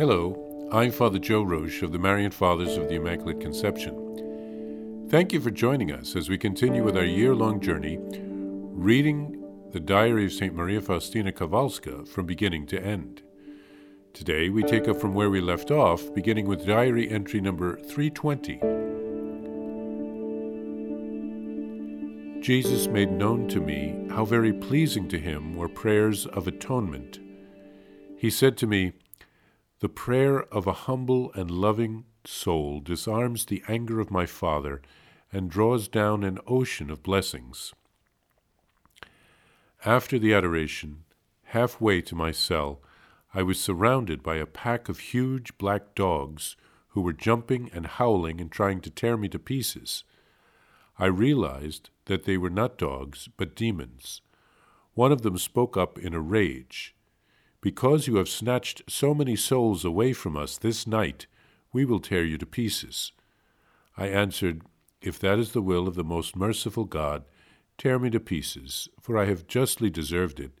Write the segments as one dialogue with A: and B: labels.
A: Hello, I'm Father Joe Roesch of the Marian Fathers of the Immaculate Conception. Thank you for joining us as we continue with our year long journey reading the Diary of St. Maria Faustina Kowalska from beginning to end. Today we take up from where we left off, beginning with diary entry number 320. Jesus made known to me how very pleasing to him were prayers of atonement. He said to me, The prayer of a humble and loving soul disarms the anger of my Father and draws down an ocean of blessings. After the adoration, halfway to my cell, I was surrounded by a pack of huge black dogs who were jumping and howling and trying to tear me to pieces. I realized that they were not dogs, but demons. One of them spoke up in a rage. Because you have snatched so many souls away from us this night, we will tear you to pieces. I answered, If that is the will of the most merciful God, tear me to pieces, for I have justly deserved it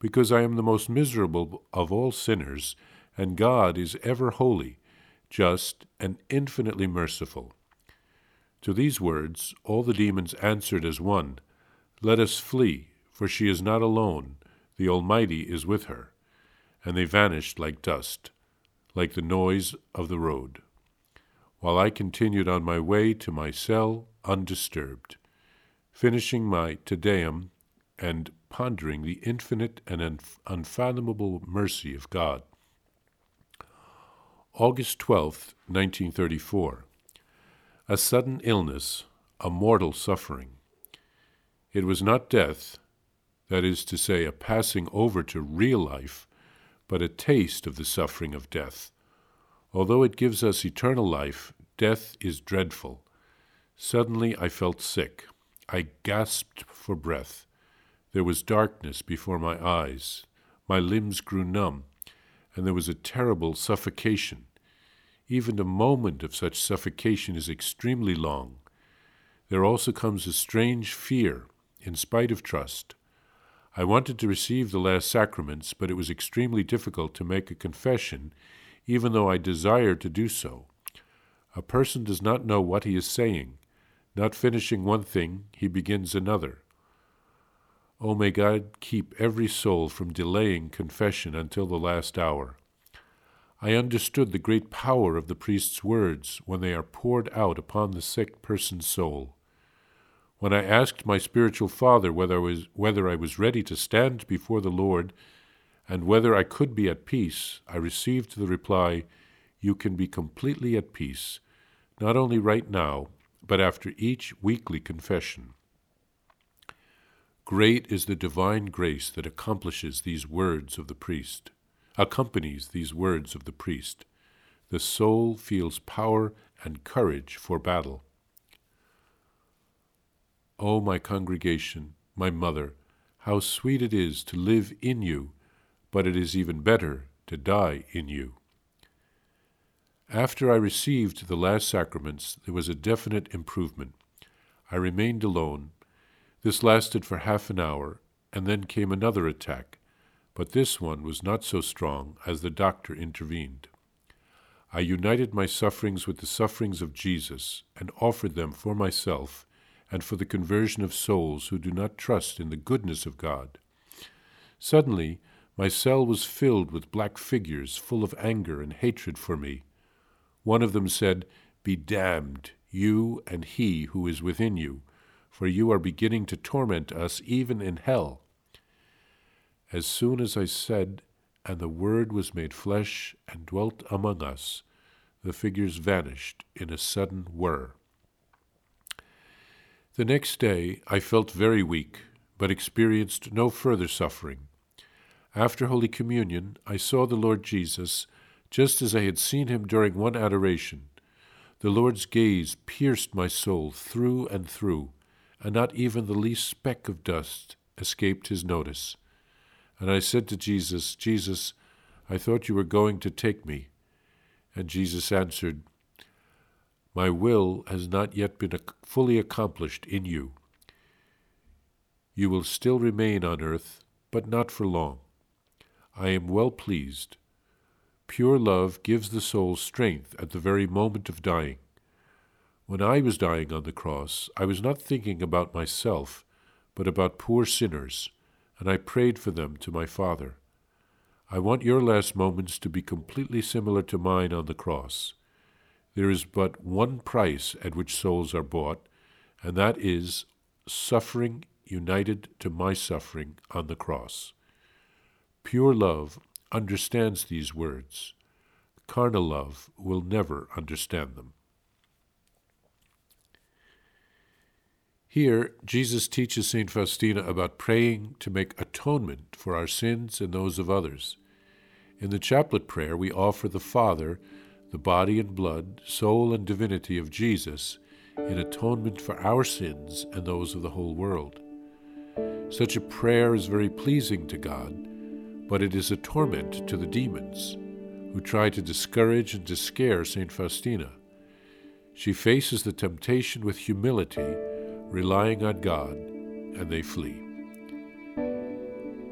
A: because I am the most miserable of all sinners, and God is ever holy, just, and infinitely merciful. To these words all the demons answered as one Let us flee, for she is not alone, the Almighty is with her. And they vanished like dust, like the noise of the road, while I continued on my way to my cell undisturbed, finishing my Te Deum and pondering the infinite and unfathomable mercy of God. August 12, 1934. A sudden illness, a mortal suffering. It was not death, that is to say, a passing over to real life, but a taste of the suffering of death. Although it gives us eternal life, death is dreadful. Suddenly I felt sick. I gasped for breath. There was darkness before my eyes, my limbs grew numb, and there was a terrible suffocation. Even a moment of such suffocation is extremely long. There also comes a strange fear, in spite of trust. I wanted to receive the last sacraments, but it was extremely difficult to make a confession, even though I desired to do so. A person does not know what he is saying. Not finishing one thing, he begins another. O oh, may God keep every soul from delaying confession until the last hour. I understood the great power of the priest's words when they are poured out upon the sick person's soul. When I asked my spiritual father whether I was, whether I was ready to stand before the Lord and whether I could be at peace, I received the reply, You can be completely at peace, not only right now, but after each weekly confession. Great is the divine grace that accomplishes these words of the priest, accompanies these words of the priest. The soul feels power and courage for battle. O my congregation, my mother, how sweet it is to live in you, but it is even better to die in you. After I received the last sacraments, there was a definite improvement. I remained alone this lasted for half an hour, and then came another attack, but this one was not so strong as the doctor intervened. I united my sufferings with the sufferings of Jesus and offered them for myself and for the conversion of souls who do not trust in the goodness of God. Suddenly, my cell was filled with black figures full of anger and hatred for me. One of them said, Be damned, you and he who is within you for you are beginning to torment us even in hell. As soon as I said, And the Word was made flesh and dwelt among us, the figures vanished in a sudden whir. The next day I felt very weak, but experienced no further suffering. After Holy Communion, I saw the Lord Jesus just as I had seen him during one adoration. The Lord's gaze pierced my soul through and through and not even the least speck of dust escaped his notice. And I said to Jesus, Jesus, I thought you were going to take me. And Jesus answered, My will has not yet been fully accomplished in you. You will still remain on earth, but not for long. I am well pleased. Pure love gives the soul strength at the very moment of dying. When I was dying on the cross, I was not thinking about myself, but about poor sinners, and I prayed for them to my Father. I want your last moments to be completely similar to mine on the cross. There is but one price at which souls are bought, and that is suffering united to my suffering on the cross. Pure love understands these words. Carnal love will never understand them. Here, Jesus teaches St. Faustina about praying to make atonement for our sins and those of others. In the chaplet prayer, we offer the Father the body and blood, soul and divinity of Jesus in atonement for our sins and those of the whole world. Such a prayer is very pleasing to God, but it is a torment to the demons, who try to discourage and to scare St. Faustina. She faces the temptation with humility, relying on God, and they flee.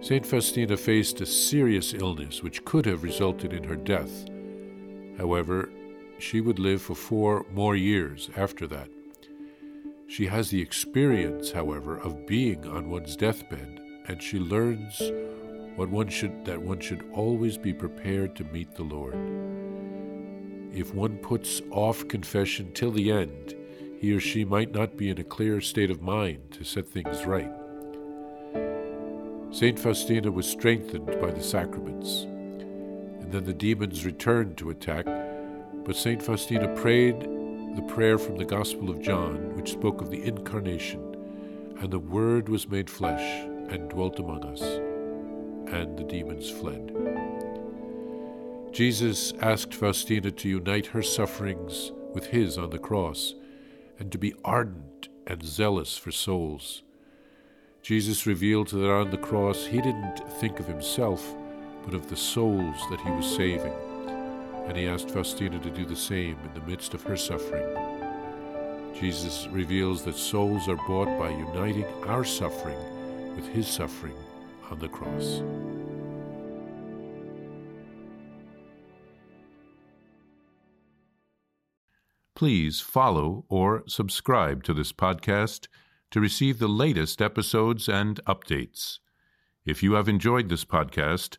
A: St. Faustina faced a serious illness which could have resulted in her death. However, she would live for four more years after that. She has the experience, however, of being on one's deathbed, and she learns what one should, that one should always be prepared to meet the Lord. If one puts off confession till the end, he or she might not be in a clear state of mind to set things right. St. Faustina was strengthened by the sacraments, and then the demons returned to attack, but St. Faustina prayed the prayer from the Gospel of John, which spoke of the Incarnation, and the Word was made flesh and dwelt among us, and the demons fled. Jesus asked Faustina to unite her sufferings with his on the cross, and to be ardent and zealous for souls. Jesus revealed that on the cross he didn't think of himself, but of the souls that he was saving and he asked Faustina to do the same in the midst of her suffering. Jesus reveals that souls are bought by uniting our suffering with his suffering on the cross.
B: Please follow or subscribe to this podcast to receive the latest episodes and updates. If you have enjoyed this podcast,